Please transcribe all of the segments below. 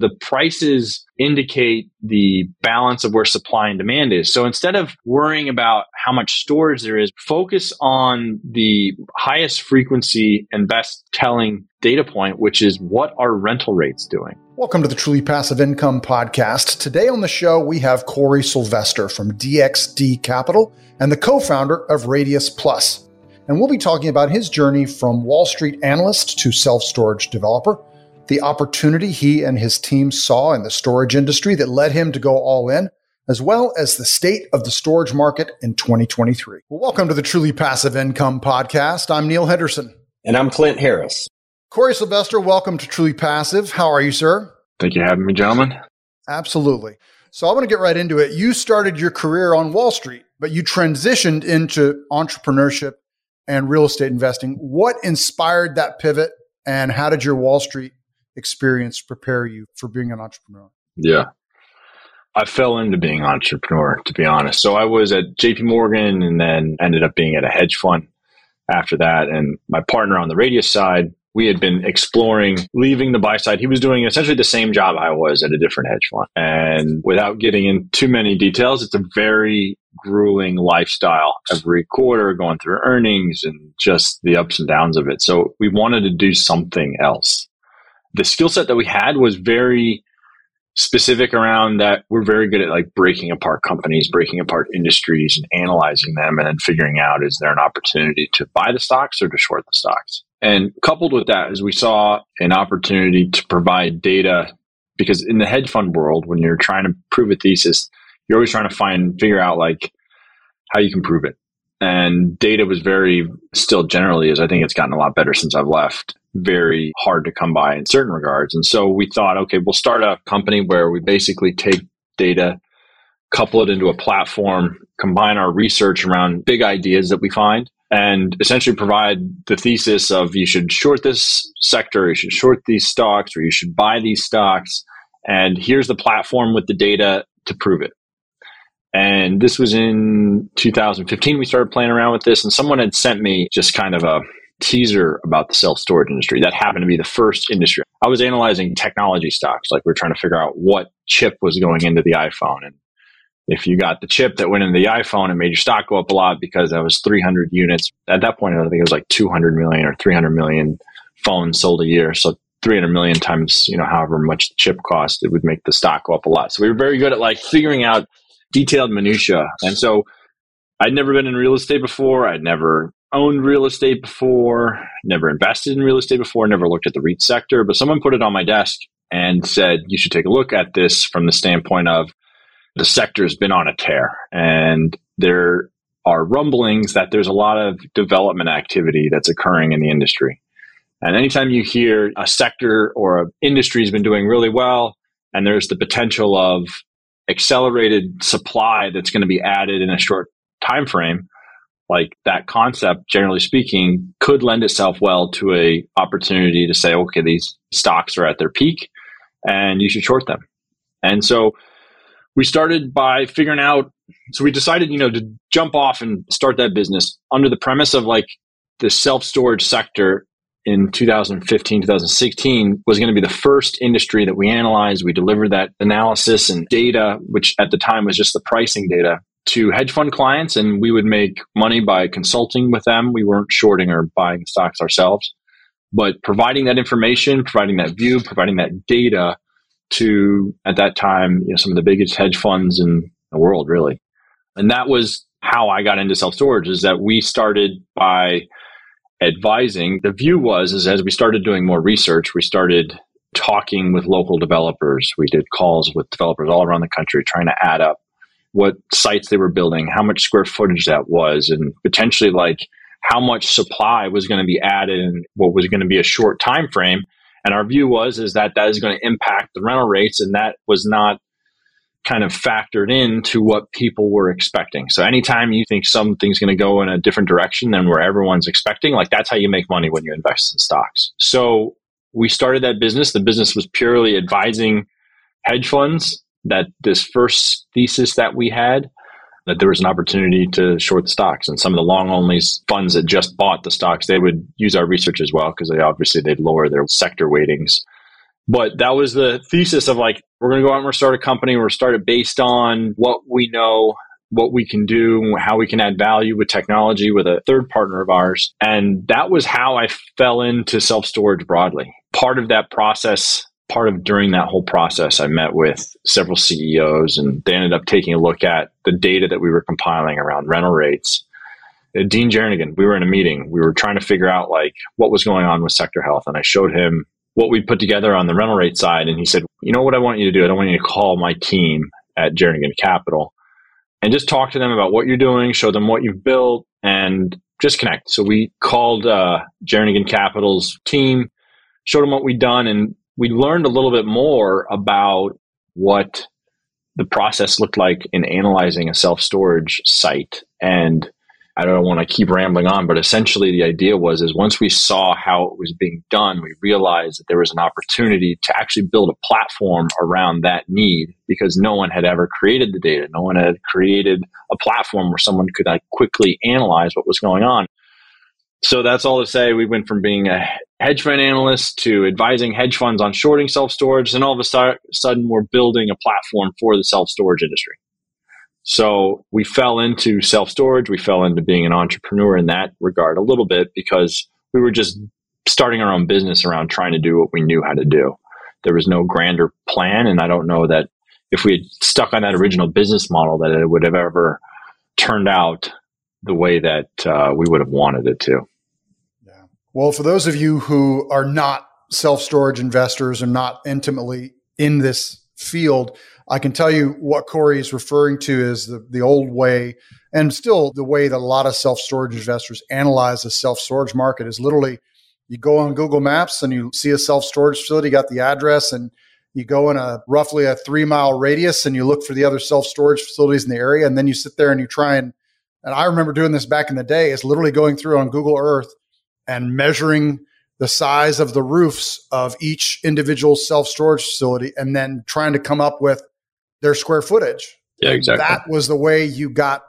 the prices indicate the balance of where supply and demand is. So instead of worrying about how much storage there is, focus on the highest frequency and best telling data point, which is what are rental rates doing? Welcome to the Truly Passive Income Podcast. Today on the show, we have Cory Sylvester from DXD Capital and the co founder of Radius Plus. And we'll be talking about his journey from Wall Street analyst to self storage developer the opportunity he and his team saw in the storage industry that led him to go all in, as well as the state of the storage market in 2023. Well, welcome to the Truly Passive Income Podcast. I'm Neil Henderson. And I'm Clint Harris. Cory Sylvester, welcome to Truly Passive. How are you, sir? Thank you for having me, gentlemen. Absolutely. So I want to get right into it. You started your career on Wall Street, but you transitioned into entrepreneurship and real estate investing. What inspired that pivot and how did your Wall Street experience prepare you for being an entrepreneur? Yeah. I fell into being an entrepreneur, to be honest. So I was at JP Morgan and then ended up being at a hedge fund after that. And my partner on the radius side, we had been exploring leaving the buy side. He was doing essentially the same job I was at a different hedge fund. And without getting in too many details, it's a very grueling lifestyle every quarter, going through earnings and just the ups and downs of it. So we wanted to do something else the skill set that we had was very specific around that we're very good at like breaking apart companies, breaking apart industries and analyzing them and then figuring out is there an opportunity to buy the stocks or to short the stocks. And coupled with that is we saw an opportunity to provide data because in the hedge fund world, when you're trying to prove a thesis, you're always trying to find, figure out like how you can prove it. And data was very still generally, as I think it's gotten a lot better since I've left, very hard to come by in certain regards. And so we thought, okay, we'll start a company where we basically take data, couple it into a platform, combine our research around big ideas that we find, and essentially provide the thesis of you should short this sector, you should short these stocks, or you should buy these stocks. And here's the platform with the data to prove it. And this was in 2015. We started playing around with this, and someone had sent me just kind of a teaser about the self storage industry. That happened to be the first industry. I was analyzing technology stocks, like we are trying to figure out what chip was going into the iPhone. And if you got the chip that went into the iPhone and made your stock go up a lot because that was 300 units. At that point, I think it was like 200 million or 300 million phones sold a year. So 300 million times, you know, however much the chip cost, it would make the stock go up a lot. So we were very good at like figuring out detailed minutia. And so I'd never been in real estate before. I'd never owned real estate before, never invested in real estate before, never looked at the REIT sector, but someone put it on my desk and said, you should take a look at this from the standpoint of the sector has been on a tear and there are rumblings that there's a lot of development activity that's occurring in the industry. And anytime you hear a sector or an industry has been doing really well and there's the potential of accelerated supply that's going to be added in a short time frame, like that concept generally speaking could lend itself well to a opportunity to say okay these stocks are at their peak and you should short them. And so we started by figuring out so we decided you know to jump off and start that business under the premise of like the self-storage sector in 2015 2016 was going to be the first industry that we analyzed we delivered that analysis and data which at the time was just the pricing data to hedge fund clients and we would make money by consulting with them. We weren't shorting or buying stocks ourselves, but providing that information, providing that view, providing that data to, at that time, you know, some of the biggest hedge funds in the world, really. And that was how I got into self storage is that we started by advising. The view was, is as we started doing more research, we started talking with local developers. We did calls with developers all around the country trying to add up what sites they were building, how much square footage that was, and potentially like how much supply was going to be added and what was going to be a short time frame. And our view was is that that is going to impact the rental rates, and that was not kind of factored into what people were expecting. So anytime you think something's going to go in a different direction than where everyone's expecting, like that's how you make money when you invest in stocks. So we started that business. The business was purely advising hedge funds that this first thesis that we had that there was an opportunity to short the stocks and some of the long only funds that just bought the stocks they would use our research as well because they obviously they'd lower their sector weightings But that was the thesis of like, we're going to go out and we're start a company. We're start it based on what we know, what we can do, how we can add value with technology with a third partner of ours. And that was how I fell into self storage broadly. Part of that process, part of during that whole process, I met with several CEOs and they ended up taking a look at the data that we were compiling around rental rates. Uh, Dean Jernigan, we were in a meeting. We were trying to figure out like what was going on with sector health. And I showed him what we put together on the rental rate side. And he said, you know what I want you to do? I don't want you to call my team at Jernigan Capital and just talk to them about what you're doing, show them what you've built, and just connect. So we called uh, Jernigan Capital's team, showed them what we'd done, and we learned a little bit more about what the process looked like in analyzing a self storage site and I don't want to keep rambling on, but essentially the idea was is once we saw how it was being done, we realized that there was an opportunity to actually build a platform around that need because no one had ever created the data. No one had created a platform where someone could like quickly analyze what was going on. So that's all to say we went from being a hedge fund analyst to advising hedge funds on shorting self storage, and all of a sudden we're building a platform for the self storage industry. So we fell into self storage. We fell into being an entrepreneur in that regard a little bit because we were just starting our own business around trying to do what we knew how to do. There was no grander plan. And I don't know that if we had stuck on that original business model, that it would have ever turned out the way that uh, we would have wanted it to. Yeah. Well, for those of you who are not self storage investors and not intimately in this field, I can tell you what Cory is referring to is the, the old way, and still the way that a lot of self storage investors analyze the self storage market is literally you go on Google Maps and you see a self storage facility, got the address, and you go in a roughly a three mile radius and you look for the other self storage facilities in the area, and then you sit there and you try and and I remember doing this back in the day is literally going through on Google Earth and measuring the size of the roofs of each individual self storage facility and then trying to come up with their square footage. Yeah, exactly. That was the way you got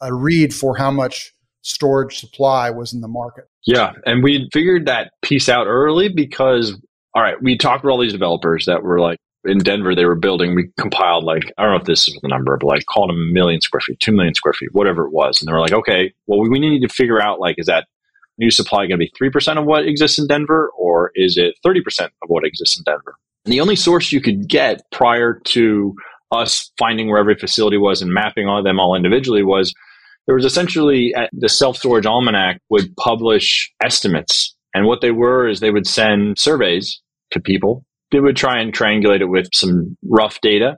a read for how much storage supply was in the market. Yeah. And we figured that piece out early because, all right, we talked to all these developers that were like, in Denver, they were building, we compiled like, I don't know if this is the number, but like called a million square feet, two million square feet, whatever it was. And they were like, okay, well, we need to figure out like, is that new supply going to be 3% of what exists in Denver or is it 30% of what exists in Denver? And the only source you could get prior to us finding where every facility was and mapping all of them all individually was there was essentially uh, the self storage almanac would publish estimates. And what they were is they would send surveys to people. They would try and triangulate it with some rough data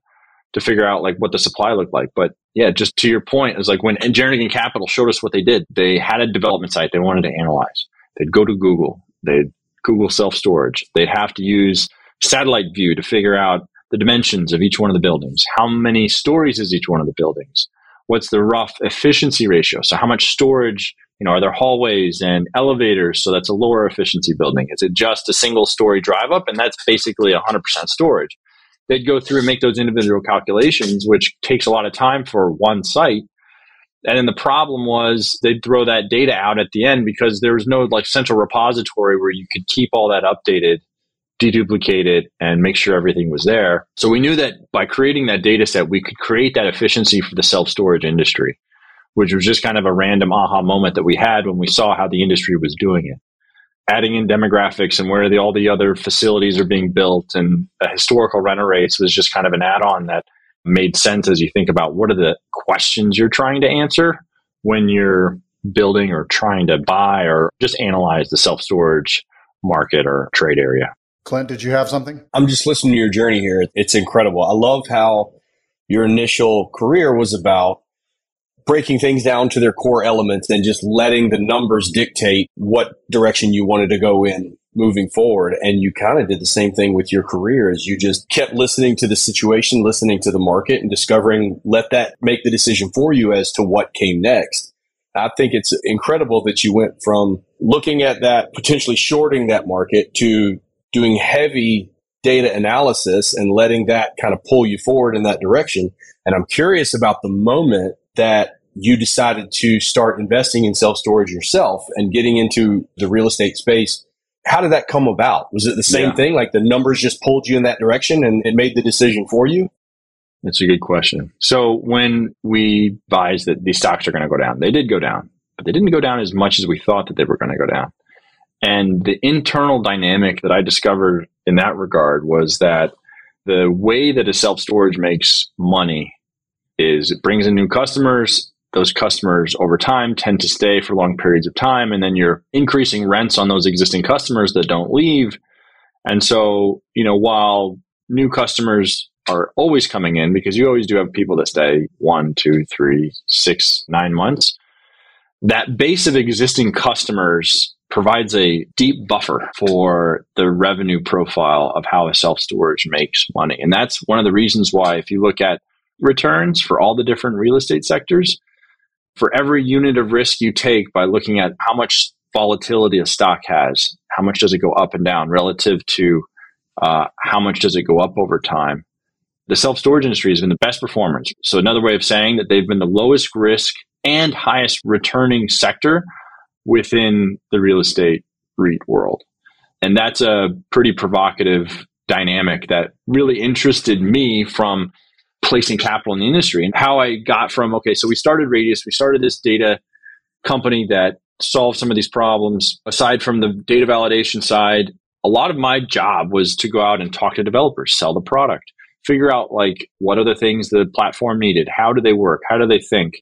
to figure out like what the supply looked like. But yeah, just to your point, is like when Jernigan Capital showed us what they did. They had a development site they wanted to analyze. They'd go to Google. They'd Google self storage. They'd have to use satellite view to figure out the dimensions of each one of the buildings. How many stories is each one of the buildings? What's the rough efficiency ratio? So how much storage, you know, are there hallways and elevators? So that's a lower efficiency building. Is it just a single story drive up? And that's basically 100% storage. They'd go through and make those individual calculations, which takes a lot of time for one site. And then the problem was they'd throw that data out at the end because there was no like central repository where you could keep all that updated deduplicate it and make sure everything was there. So we knew that by creating that data set, we could create that efficiency for the self storage industry, which was just kind of a random aha moment that we had when we saw how the industry was doing it. Adding in demographics and where the, all the other facilities are being built and historical rental rates was just kind of an add on that made sense as you think about what are the questions you're trying to answer when you're building or trying to buy or just analyze the self storage market or trade area. Clint, did you have something? I'm just listening to your journey here. It's incredible. I love how your initial career was about breaking things down to their core elements and just letting the numbers dictate what direction you wanted to go in moving forward. And you kind of did the same thing with your career as you just kept listening to the situation, listening to the market and discovering, let that make the decision for you as to what came next. I think it's incredible that you went from looking at that, potentially shorting that market to doing heavy data analysis and letting that kind of pull you forward in that direction. And I'm curious about the moment that you decided to start investing in self storage yourself and getting into the real estate space how did that come about? Was it the same yeah. thing? Like the numbers just pulled you in that direction and it made the decision for you? That's a good question. So when we advised that these stocks are going to go down, they did go down, but they didn't go down as much as we thought that they were going to go down. And the internal dynamic that I discovered in that regard was that the way that a self storage makes money is it brings in new customers. Those customers over time tend to stay for long periods of time. And then you're increasing rents on those existing customers that don't leave. And so, you know, while new customers are always coming in because you always do have people that stay one, two, three, six, nine months. That base of existing customers provides a deep buffer for the revenue profile of how a self storage makes money. And that's one of the reasons why, if you look at returns for all the different real estate sectors, for every unit of risk you take by looking at how much volatility a stock has, how much does it go up and down relative to uh, how much does it go up over time, the self storage industry has been the best performers. So, another way of saying that they've been the lowest risk and highest returning sector within the real estate REIT world. And that's a pretty provocative dynamic that really interested me from placing capital in the industry and how I got from, okay, so we started Radius, we started this data company that solved some of these problems. Aside from the data validation side, a lot of my job was to go out and talk to developers, sell the product, figure out like what are the things the platform needed, how do they work, how do they think.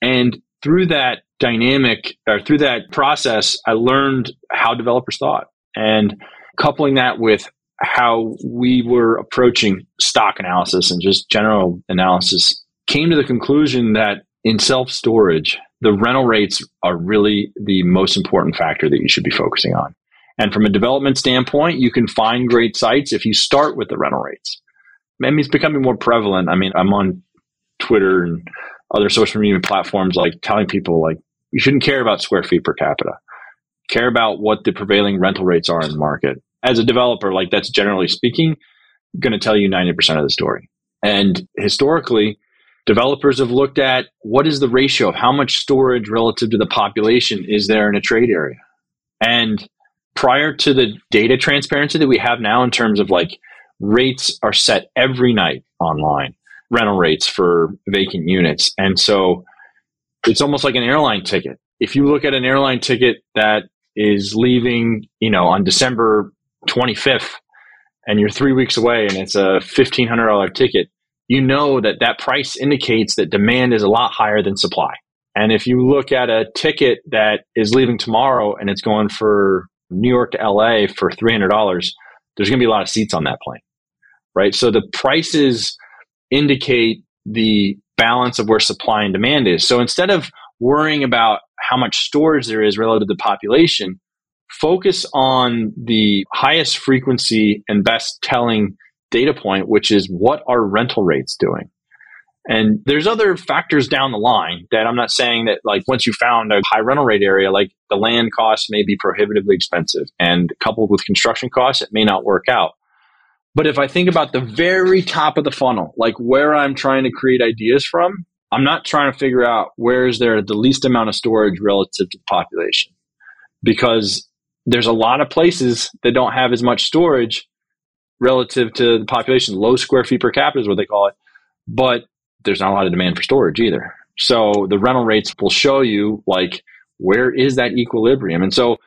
And through that dynamic or through that process, I learned how developers thought and coupling that with how we were approaching stock analysis and just general analysis came to the conclusion that in self storage, the rental rates are really the most important factor that you should be focusing on. And from a development standpoint, you can find great sites if you start with the rental rates. Maybe it's becoming more prevalent. I mean, I'm on Twitter and other social media platforms like telling people like you shouldn't care about square feet per capita. Care about what the prevailing rental rates are in the market. As a developer, like that's generally speaking, going to tell you 90% of the story. And historically, developers have looked at what is the ratio of how much storage relative to the population is there in a trade area. And prior to the data transparency that we have now in terms of like rates are set every night online rental rates for vacant units. And so it's almost like an airline ticket. If you look at an airline ticket that is leaving, you know, on December 25th and you're three weeks away and it's a $1,500 ticket, you know that that price indicates that demand is a lot higher than supply. And if you look at a ticket that is leaving tomorrow and it's going for New York to LA for $300, there's going to be a lot of seats on that plane, right? So the prices indicate the balance of where supply and demand is. So instead of worrying about how much storage there is relative to the population, focus on the highest frequency and best telling data point, which is what are rental rates doing? And there's other factors down the line that I'm not saying that like once you found a high rental rate area, like the land costs may be prohibitively expensive and coupled with construction costs, it may not work out. But if I think about the very top of the funnel, like where I'm trying to create ideas from, I'm not trying to figure out where is there the least amount of storage relative to the population. Because there's a lot of places that don't have as much storage relative to the population. Low square feet per capita is what they call it. But there's not a lot of demand for storage either. So the rental rates will show you like where is that equilibrium. And so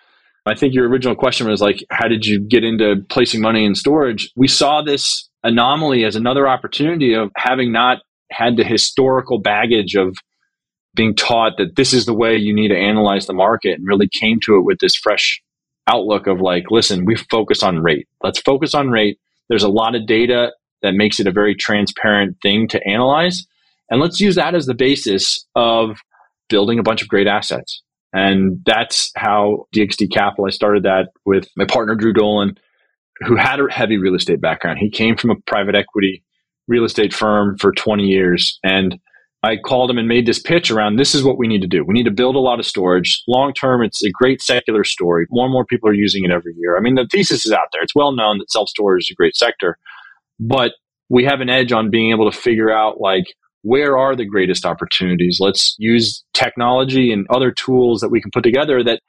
I think your original question was like, how did you get into placing money in storage? We saw this anomaly as another opportunity of having not had the historical baggage of being taught that this is the way you need to analyze the market and really came to it with this fresh outlook of like, listen, we focus on rate. Let's focus on rate. There's a lot of data that makes it a very transparent thing to analyze. And let's use that as the basis of building a bunch of great assets. And that's how DXD Capital, I started that with my partner, Drew Dolan, who had a heavy real estate background. He came from a private equity real estate firm for 20 years. And I called him and made this pitch around this is what we need to do. We need to build a lot of storage. Long term, it's a great secular story. More and more people are using it every year. I mean, the thesis is out there. It's well known that self storage is a great sector, but we have an edge on being able to figure out like where are the greatest opportunities? Let's use technology and other tools that we can put together that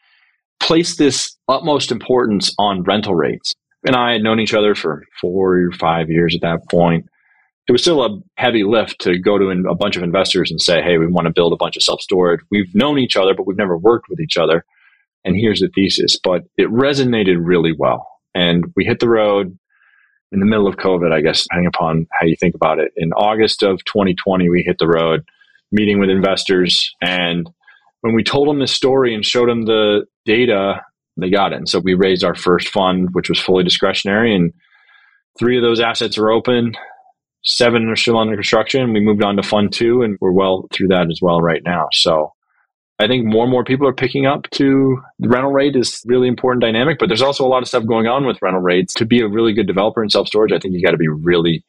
place this utmost importance on rental rates. And I had known each other for four or five years at that point. It was still a heavy lift to go to a bunch of investors and say, hey, we want to build a bunch of self storage. We've known each other, but we've never worked with each other. And here's the thesis. But it resonated really well. And we hit the road in the middle of COVID, I guess, depending upon how you think about it. In August of 2020, we hit the road meeting with investors. And when we told them this story and showed them the data, they got it. And so we raised our first fund, which was fully discretionary. And three of those assets are open, seven are still under construction. We moved on to fund two, and we're well through that as well right now. So I think more and more people are picking up to the rental rate is really important dynamic, but there's also a lot of stuff going on with rental rates. To be a really good developer in self storage, I think you got to be really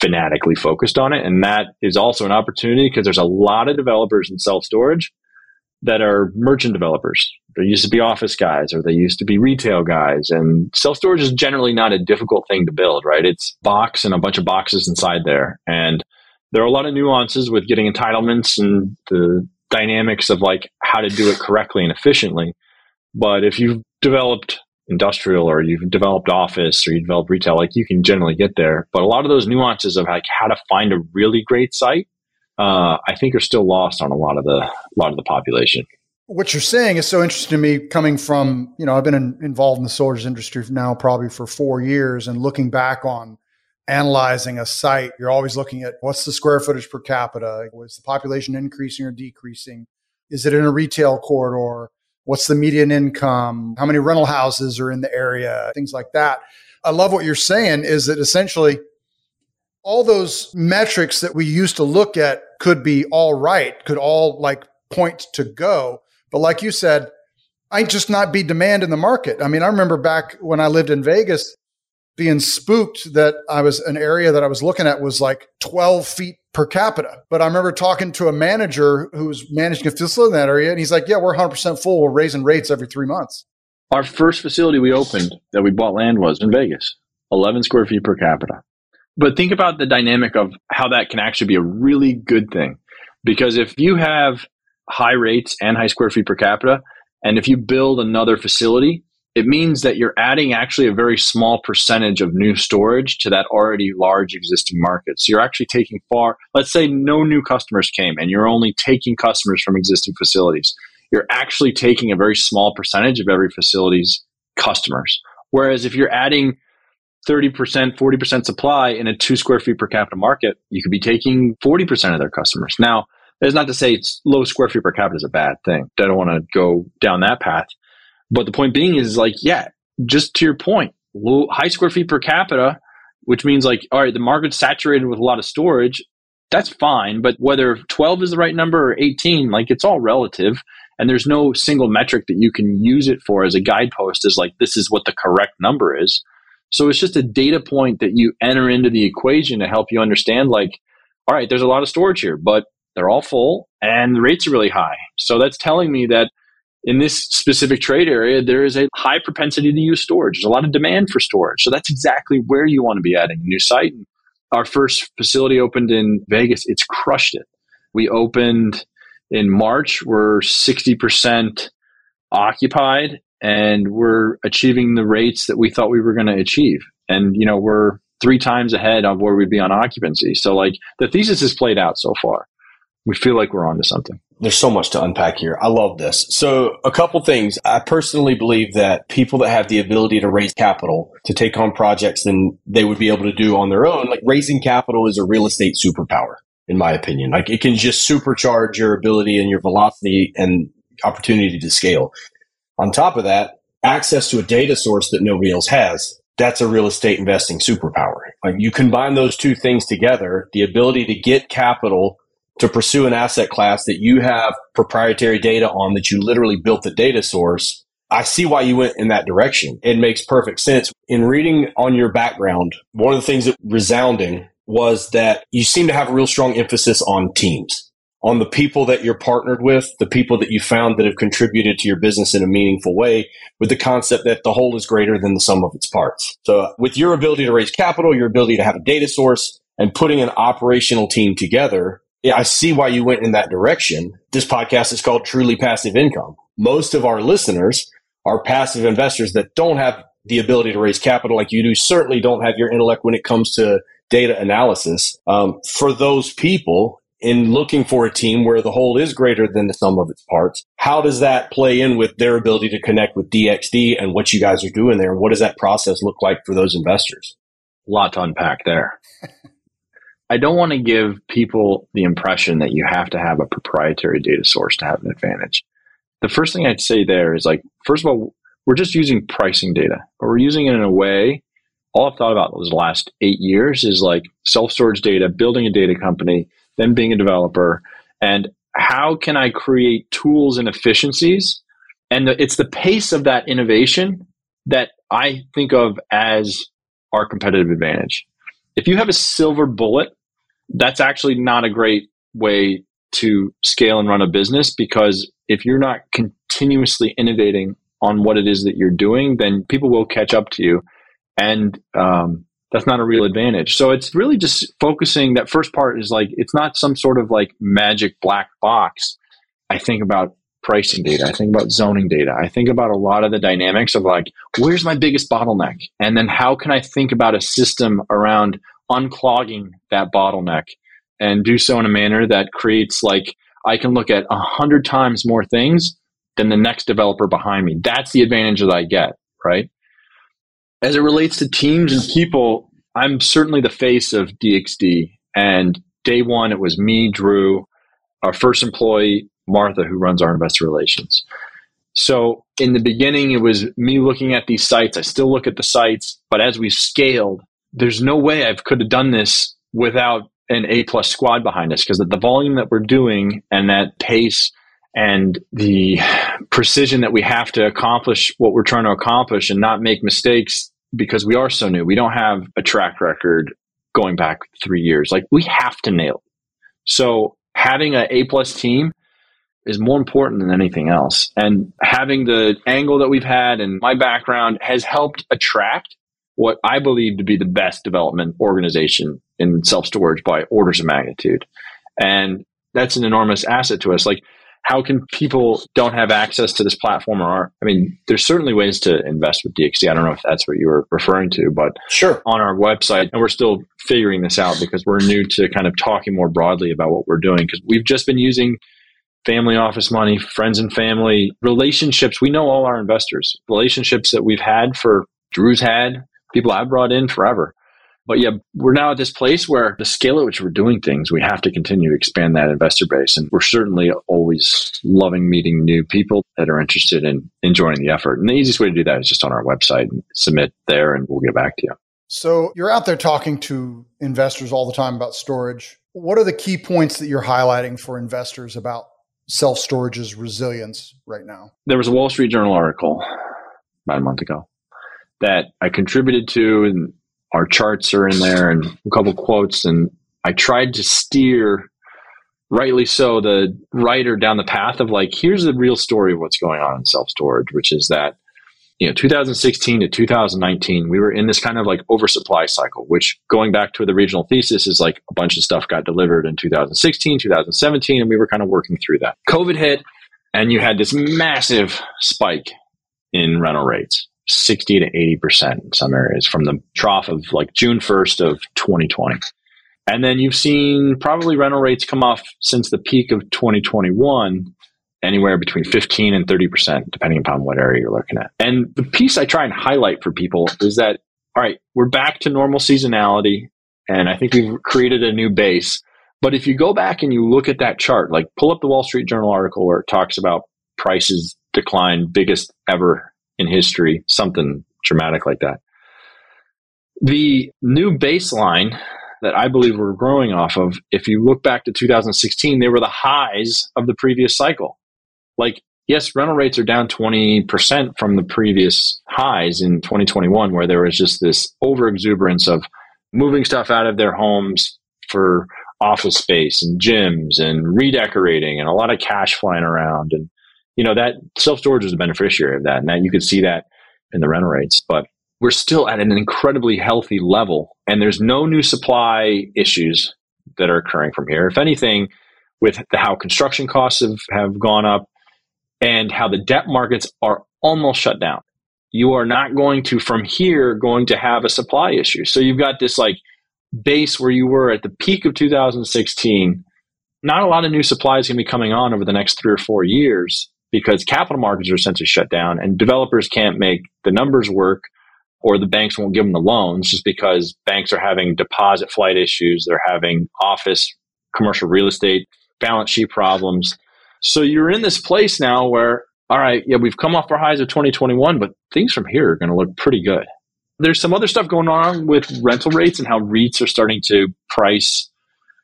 fanatically focused on it. And that is also an opportunity because there's a lot of developers in self storage that are merchant developers. They used to be office guys or they used to be retail guys. And self storage is generally not a difficult thing to build, right? It's box and a bunch of boxes inside there. And there are a lot of nuances with getting entitlements and the dynamics of like how to do it correctly and efficiently. But if you've developed industrial or you've developed office or you develop retail, like you can generally get there. But a lot of those nuances of like how to find a really great site, uh, I think are still lost on a lot of the a lot of the population. What you're saying is so interesting to me coming from, you know, I've been in, involved in the storage industry now probably for four years and looking back on analyzing a site, you're always looking at what's the square footage per capita? Was the population increasing or decreasing? Is it in a retail corridor? What's the median income? How many rental houses are in the area? Things like that. I love what you're saying is that essentially all those metrics that we used to look at could be all right, could all like point to go. But like you said, I just not be demand in the market. I mean, I remember back when I lived in Vegas, being spooked that I was an area that I was looking at was like 12 feet per capita. But I remember talking to a manager who was managing a facility in that area, and he's like, Yeah, we're 100% full. We're raising rates every three months. Our first facility we opened that we bought land was in Vegas, 11 square feet per capita. But think about the dynamic of how that can actually be a really good thing. Because if you have high rates and high square feet per capita, and if you build another facility it means that you're adding actually a very small percentage of new storage to that already large existing market. So you're actually taking far, let's say no new customers came and you're only taking customers from existing facilities. You're actually taking a very small percentage of every facility's customers. Whereas if you're adding 30%, 40% supply in a two square feet per capita market, you could be taking 40% of their customers. Now, that's not to say low square feet per capita is a bad thing. I don't want to go down that path. But the point being is like, yeah, just to your point, low, high square feet per capita, which means like, all right, the market's saturated with a lot of storage. That's fine. But whether 12 is the right number or 18, like it's all relative. And there's no single metric that you can use it for as a guidepost is like, this is what the correct number is. So it's just a data point that you enter into the equation to help you understand like, all right, there's a lot of storage here, but they're all full and the rates are really high. So that's telling me that in this specific trade area, there is a high propensity to use storage. There's a lot of demand for storage. So that's exactly where you want to be adding a new site. And our first facility opened in Vegas. It's crushed it. We opened in March. We're 60% occupied and we're achieving the rates that we thought we were going to achieve. And, you know, we're three times ahead of where we'd be on occupancy. So like the thesis has played out so far. We feel like we're onto something there's so much to unpack here. I love this. So, a couple things. I personally believe that people that have the ability to raise capital to take on projects than they would be able to do on their own, like raising capital is a real estate superpower, in my opinion. Like it can just supercharge your ability and your velocity and opportunity to scale. On top of that, access to a data source that nobody else has. That's a real estate investing superpower. Like you combine those two things together, the ability to get capital to pursue an asset class that you have proprietary data on that you literally built the data source, I see why you went in that direction. It makes perfect sense. In reading on your background, one of the things that resounding was that you seem to have a real strong emphasis on teams, on the people that you're partnered with, the people that you found that have contributed to your business in a meaningful way, with the concept that the whole is greater than the sum of its parts. So with your ability to raise capital, your ability to have a data source, and putting an operational team together, yeah, I see why you went in that direction. This podcast is called Truly Passive Income. Most of our listeners are passive investors that don't have the ability to raise capital like you do, certainly don't have your intellect when it comes to data analysis. Um, for those people, in looking for a team where the whole is greater than the sum of its parts, how does that play in with their ability to connect with DXD and what you guys are doing there? What does that process look like for those investors? A lot to unpack there. I don't want to give people the impression that you have to have a proprietary data source to have an advantage. The first thing I'd say there is like, first of all, we're just using pricing data, but we're using it in a way. All I've thought about those last eight years is like self storage data, building a data company, then being a developer, and how can I create tools and efficiencies? And the, it's the pace of that innovation that I think of as our competitive advantage. If you have a silver bullet, that's actually not a great way to scale and run a business because if you're not continuously innovating on what it is that you're doing, then people will catch up to you. And um, that's not a real advantage. So it's really just focusing. That first part is like, it's not some sort of like magic black box. I think about pricing data. I think about zoning data. I think about a lot of the dynamics of like, where's my biggest bottleneck? And then how can I think about a system around unclogging that bottleneck and do so in a manner that creates like, I can look at a hundred times more things than the next developer behind me. That's the advantage that I get, right? As it relates to teams and people, I'm certainly the face of DXD. And day one, it was me, Drew, our first employee, Martha, who runs our investor relations. So in the beginning, it was me looking at these sites. I still look at the sites, but as we scaled, there's no way I could have done this without an A plus squad behind us because the volume that we're doing and that pace and the precision that we have to accomplish what we're trying to accomplish and not make mistakes because we are so new. We don't have a track record going back three years. Like we have to nail it. So having an A plus team is more important than anything else. And having the angle that we've had and my background has helped attract what I believe to be the best development organization in self storage by orders of magnitude. And that's an enormous asset to us. Like how can people don't have access to this platform or are, I mean, there's certainly ways to invest with DXD. I don't know if that's what you were referring to, but sure on our website, and we're still figuring this out because we're new to kind of talking more broadly about what we're doing because we've just been using family office money, friends and family, relationships. We know all our investors, relationships that we've had for Drew's had, people I've brought in forever. But yeah, we're now at this place where the scale at which we're doing things, we have to continue to expand that investor base. And we're certainly always loving meeting new people that are interested in, in joining the effort. And the easiest way to do that is just on our website and submit there and we'll get back to you. So you're out there talking to investors all the time about storage. What are the key points that you're highlighting for investors about self storage's resilience right now? There was a Wall Street Journal article about a month ago that I contributed to, and our charts are in there and a couple quotes. And I tried to steer, rightly so, the writer down the path of like, here's the real story of what's going on in self storage, which is that, you know, 2016 to 2019, we were in this kind of like oversupply cycle, which going back to the regional thesis is like a bunch of stuff got delivered in 2016, 2017, and we were kind of working through that. COVID hit, and you had this massive spike in rental rates 60 to 80% in some areas from the trough of like June 1st of 2020. And then you've seen probably rental rates come off since the peak of 2021, anywhere between 15 and 30%, depending upon what area you're looking at. And the piece I try and highlight for people is that, all right, we're back to normal seasonality. And I think we've created a new base. But if you go back and you look at that chart, like pull up the Wall Street Journal article where it talks about prices decline biggest ever in history, something dramatic like that. The new baseline that I believe we're growing off of, if you look back to 2016, they were the highs of the previous cycle. Like, yes, rental rates are down 20% from the previous highs in 2021, where there was just this over exuberance of moving stuff out of their homes for office space and gyms and redecorating and a lot of cash flying around. And you know that self storage is a beneficiary of that, and that you could see that in the rental rates. But we're still at an incredibly healthy level, and there's no new supply issues that are occurring from here. If anything, with the, how construction costs have, have gone up and how the debt markets are almost shut down. You are not going to, from here, going to have a supply issue. So you've got this like base where you were at the peak of 2016. Not a lot of new supply is going to be coming on over the next three or four years because capital markets are essentially shut down and developers can't make the numbers work or the banks won't give them the loans just because banks are having deposit flight issues. They're having office, commercial real estate, balance sheet problems. So you're in this place now where, all right, yeah, we've come off our highs of 2021, but things from here are going to look pretty good. There's some other stuff going on with rental rates and how REITs are starting to price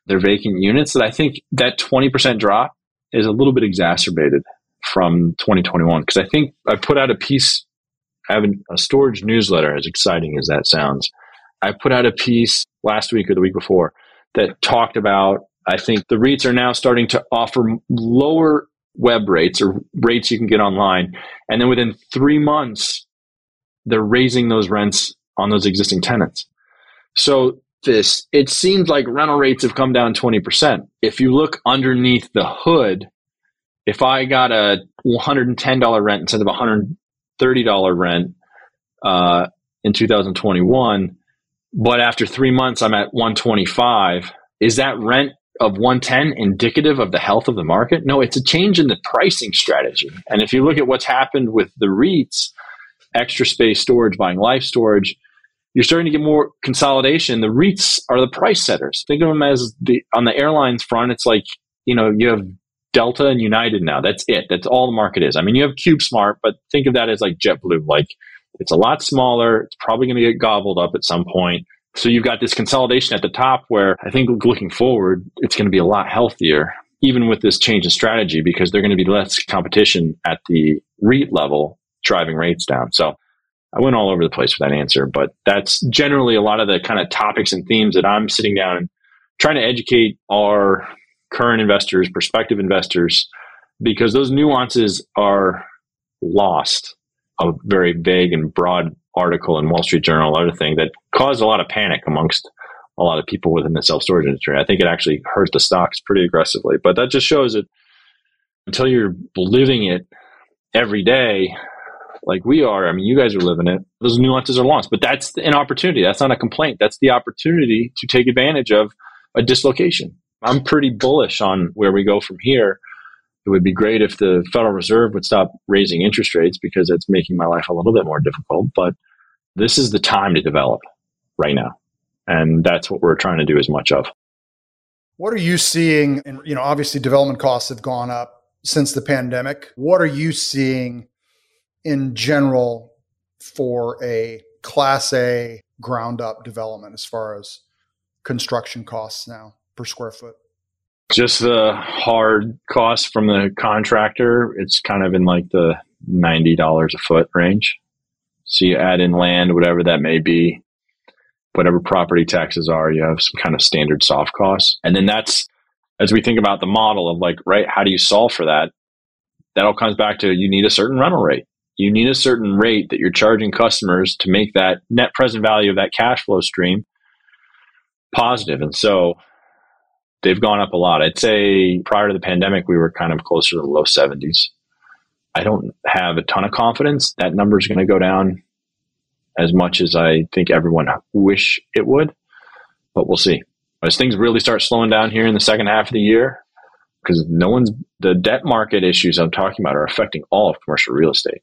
their vacant units that I think that 20% drop is a little bit exacerbated from 2021 because I think I put out a piece having a storage newsletter, as exciting as that sounds. I put out a piece last week or the week before that talked about I think the REITs are now starting to offer lower web rates or rates you can get online. And then within three months, they're raising those rents on those existing tenants. So this, it seems like rental rates have come down 20%. If you look underneath the hood, if I got a $110 rent instead of a $130 rent uh, in 2021, but after three months I'm at 125, is that rent of 110 indicative of the health of the market? No, it's a change in the pricing strategy. And if you look at what's happened with the REITs, Extra Space Storage, buying Life Storage, you're starting to get more consolidation. The REITs are the price setters. Think of them as the on the airlines front, it's like, you know, you have Delta and United now. That's it. That's all the market is. I mean, you have CubeSmart, but think of that as like JetBlue. Like it's a lot smaller. It's probably going to get gobbled up at some point. So you've got this consolidation at the top where I think looking forward, it's going to be a lot healthier, even with this change in strategy, because there's going to be less competition at the REIT level driving rates down. So I went all over the place with that answer, but that's generally a lot of the kind of topics and themes that I'm sitting down and trying to educate our current investors, prospective investors, because those nuances are lost. A very vague and broad article in Wall Street Journal, other thing that caused a lot of panic amongst a lot of people within the self storage industry. I think it actually hurt the stocks pretty aggressively. But that just shows that until you're living it every day, like we are, I mean, you guys are living it, those nuances are lost. But that's an opportunity. That's not a complaint. That's the opportunity to take advantage of a dislocation. I'm pretty bullish on where we go from here. It would be great if the Federal Reserve would stop raising interest rates because it's making my life a little bit more difficult. But this is the time to develop right now. And that's what we're trying to do as much of. What are you seeing? And, you know, obviously development costs have gone up since the pandemic. What are you seeing in general for a class A ground up development as far as construction costs now per square foot? Just the hard cost from the contractor. It's kind of in like the $90 a foot range. So you add in land, whatever that may be, whatever property taxes are, you have some kind of standard soft costs. And then that's, as we think about the model of like, right, how do you solve for that? That all comes back to you need a certain rental rate. You need a certain rate that you're charging customers to make that net present value of that cash flow stream positive. And so they've gone up a lot. I'd say prior to the pandemic, we were kind of closer to the low 70s. I don't have a ton of confidence that number is going to go down as much as I think everyone wish it would, but we'll see. As things really start slowing down here in the second half of the year, because no one's the debt market issues I'm talking about are affecting all of commercial real estate.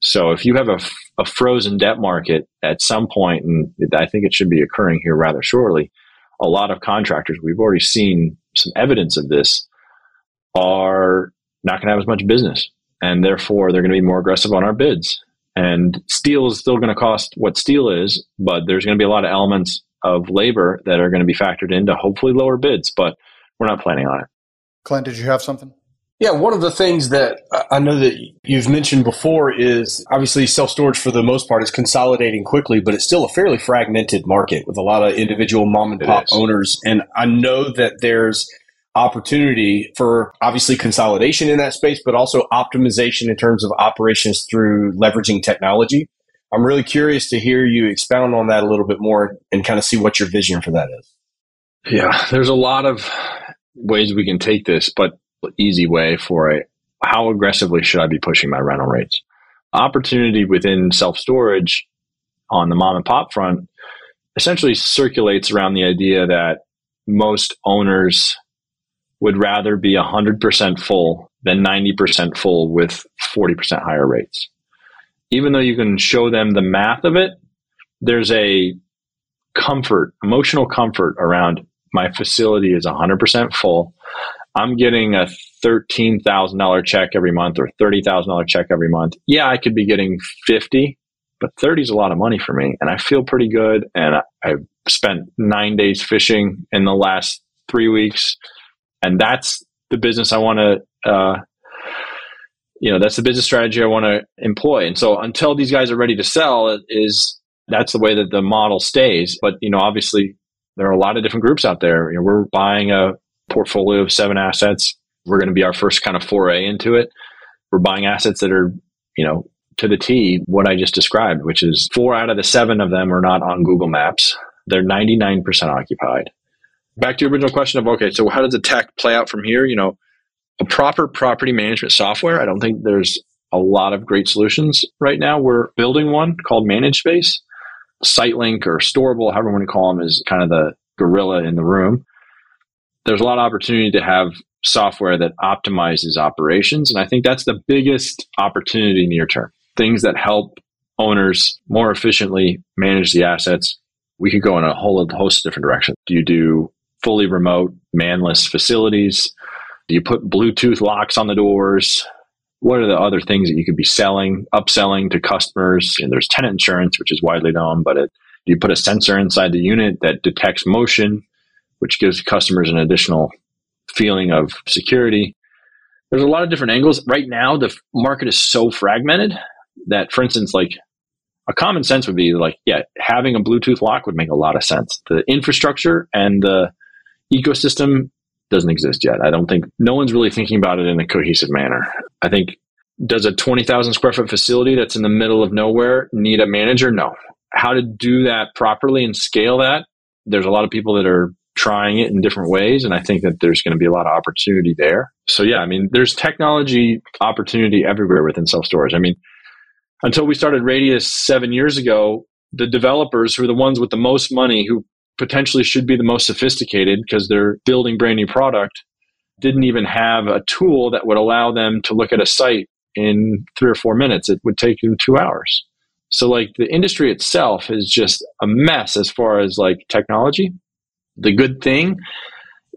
So if you have a, a frozen debt market at some point, and I think it should be occurring here rather shortly, a lot of contractors, we've already seen some evidence of this, are not going to have as much business and therefore they're going to be more aggressive on our bids. And steel is still going to cost what steel is, but there's going to be a lot of elements of labor that are going to be factored into hopefully lower bids, but we're not planning on it. Clint, did you have something? Yeah, one of the things that I know that you've mentioned before is obviously self storage for the most part is consolidating quickly, but it's still a fairly fragmented market with a lot of individual mom and pop owners. And I know that there's opportunity for obviously consolidation in that space, but also optimization in terms of operations through leveraging technology. I'm really curious to hear you expound on that a little bit more and kind of see what your vision for that is. Yeah, there's a lot of ways we can take this, but easy way for a how aggressively should I be pushing my rental rates? opportunity within self storage on the mom and pop front essentially circulates around the idea that most owners would rather be 100% full than 90% full with 40% higher rates. Even though you can show them the math of it, there's a comfort, emotional comfort around my facility is 100% full. I'm getting a $13,000 check every month or $30,000 check every month. Yeah, I could be getting 50, but 30 is a lot of money for me. And I feel pretty good. And I, I've spent nine days fishing in the last three weeks. And that's the business I want to, uh, you know, that's the business strategy I want to employ. And so until these guys are ready to sell, is that's the way that the model stays. But, you know, obviously there are a lot of different groups out there. You know, we're buying a portfolio of seven assets. We're going to be our first kind of foray into it. We're buying assets that are, you know, to the T what I just described, which is four out of the seven of them are not on Google Maps. They're 99% occupied. Back to your original question of okay, so how does the tech play out from here? You know, a proper property management software, I don't think there's a lot of great solutions right now. We're building one called Manage Space. SiteLink or Storable, however you want to call them, is kind of the gorilla in the room. There's a lot of opportunity to have software that optimizes operations. And I think that's the biggest opportunity near term things that help owners more efficiently manage the assets. We could go in a whole host of different directions. Do you do fully remote, manless facilities? Do you put Bluetooth locks on the doors? What are the other things that you could be selling, upselling to customers? And there's tenant insurance, which is widely known, but it, do you put a sensor inside the unit that detects motion, which gives customers an additional feeling of security? There's a lot of different angles. Right now, the market is so fragmented that, for instance, like a common sense would be like, yeah, having a Bluetooth lock would make a lot of sense. The infrastructure and the ecosystem doesn't exist yet. I don't think no one's really thinking about it in a cohesive manner. I think does a 20,000 square foot facility that's in the middle of nowhere need a manager? No. How to do that properly and scale that? There's a lot of people that are trying it in different ways. And I think that there's going to be a lot of opportunity there. So, yeah, I mean, there's technology opportunity everywhere within self storage. I mean, until we started Radius seven years ago, the developers who are the ones with the most money, who potentially should be the most sophisticated because they're building brand new product, didn't even have a tool that would allow them to look at a site in three or four minutes. It would take them two hours. So, like, the industry itself is just a mess as far as like technology. The good thing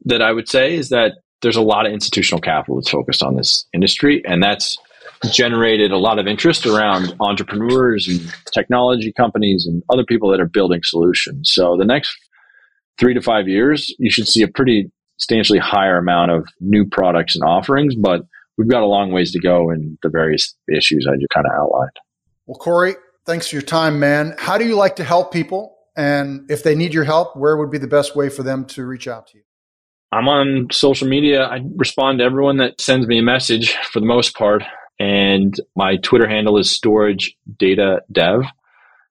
that I would say is that there's a lot of institutional capital that's focused on this industry, and that's generated a lot of interest around entrepreneurs and technology companies and other people that are building solutions. So the next three to five years, you should see a pretty substantially higher amount of new products and offerings, but we've got a long ways to go in the various issues I just kind of outlined. Well, Cory, thanks for your time, man. How do you like to help people? And if they need your help, where would be the best way for them to reach out to you? I'm on social media. I respond to everyone that sends me a message for the most part. And my Twitter handle is storage data dev.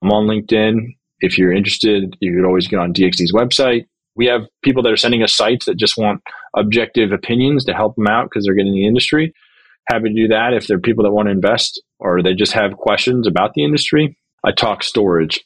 I'm on LinkedIn. If you're interested, you could always get on DXD's website. We have people that are sending us sites that just want objective opinions to help them out because they're getting the industry. Happy to do that. If they're people that want to invest or they just have questions about the industry, I talk storage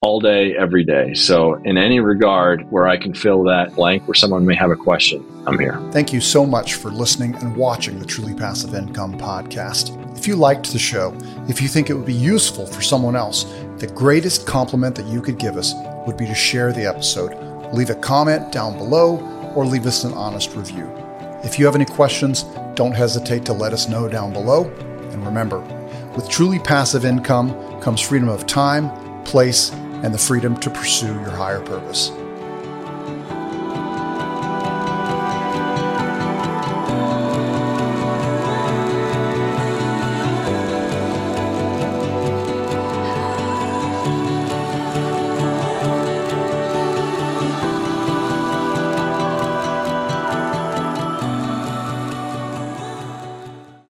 all day, every day. So, in any regard where I can fill that blank where someone may have a question, I'm here. Thank you so much for listening and watching the Truly Passive Income podcast. If you liked the show, if you think it would be useful for someone else, the greatest compliment that you could give us would be to share the episode, leave a comment down below, or leave us an honest review. If you have any questions, don't hesitate to let us know down below. And remember, with truly passive income comes freedom of time, place, and the freedom to pursue your higher purpose.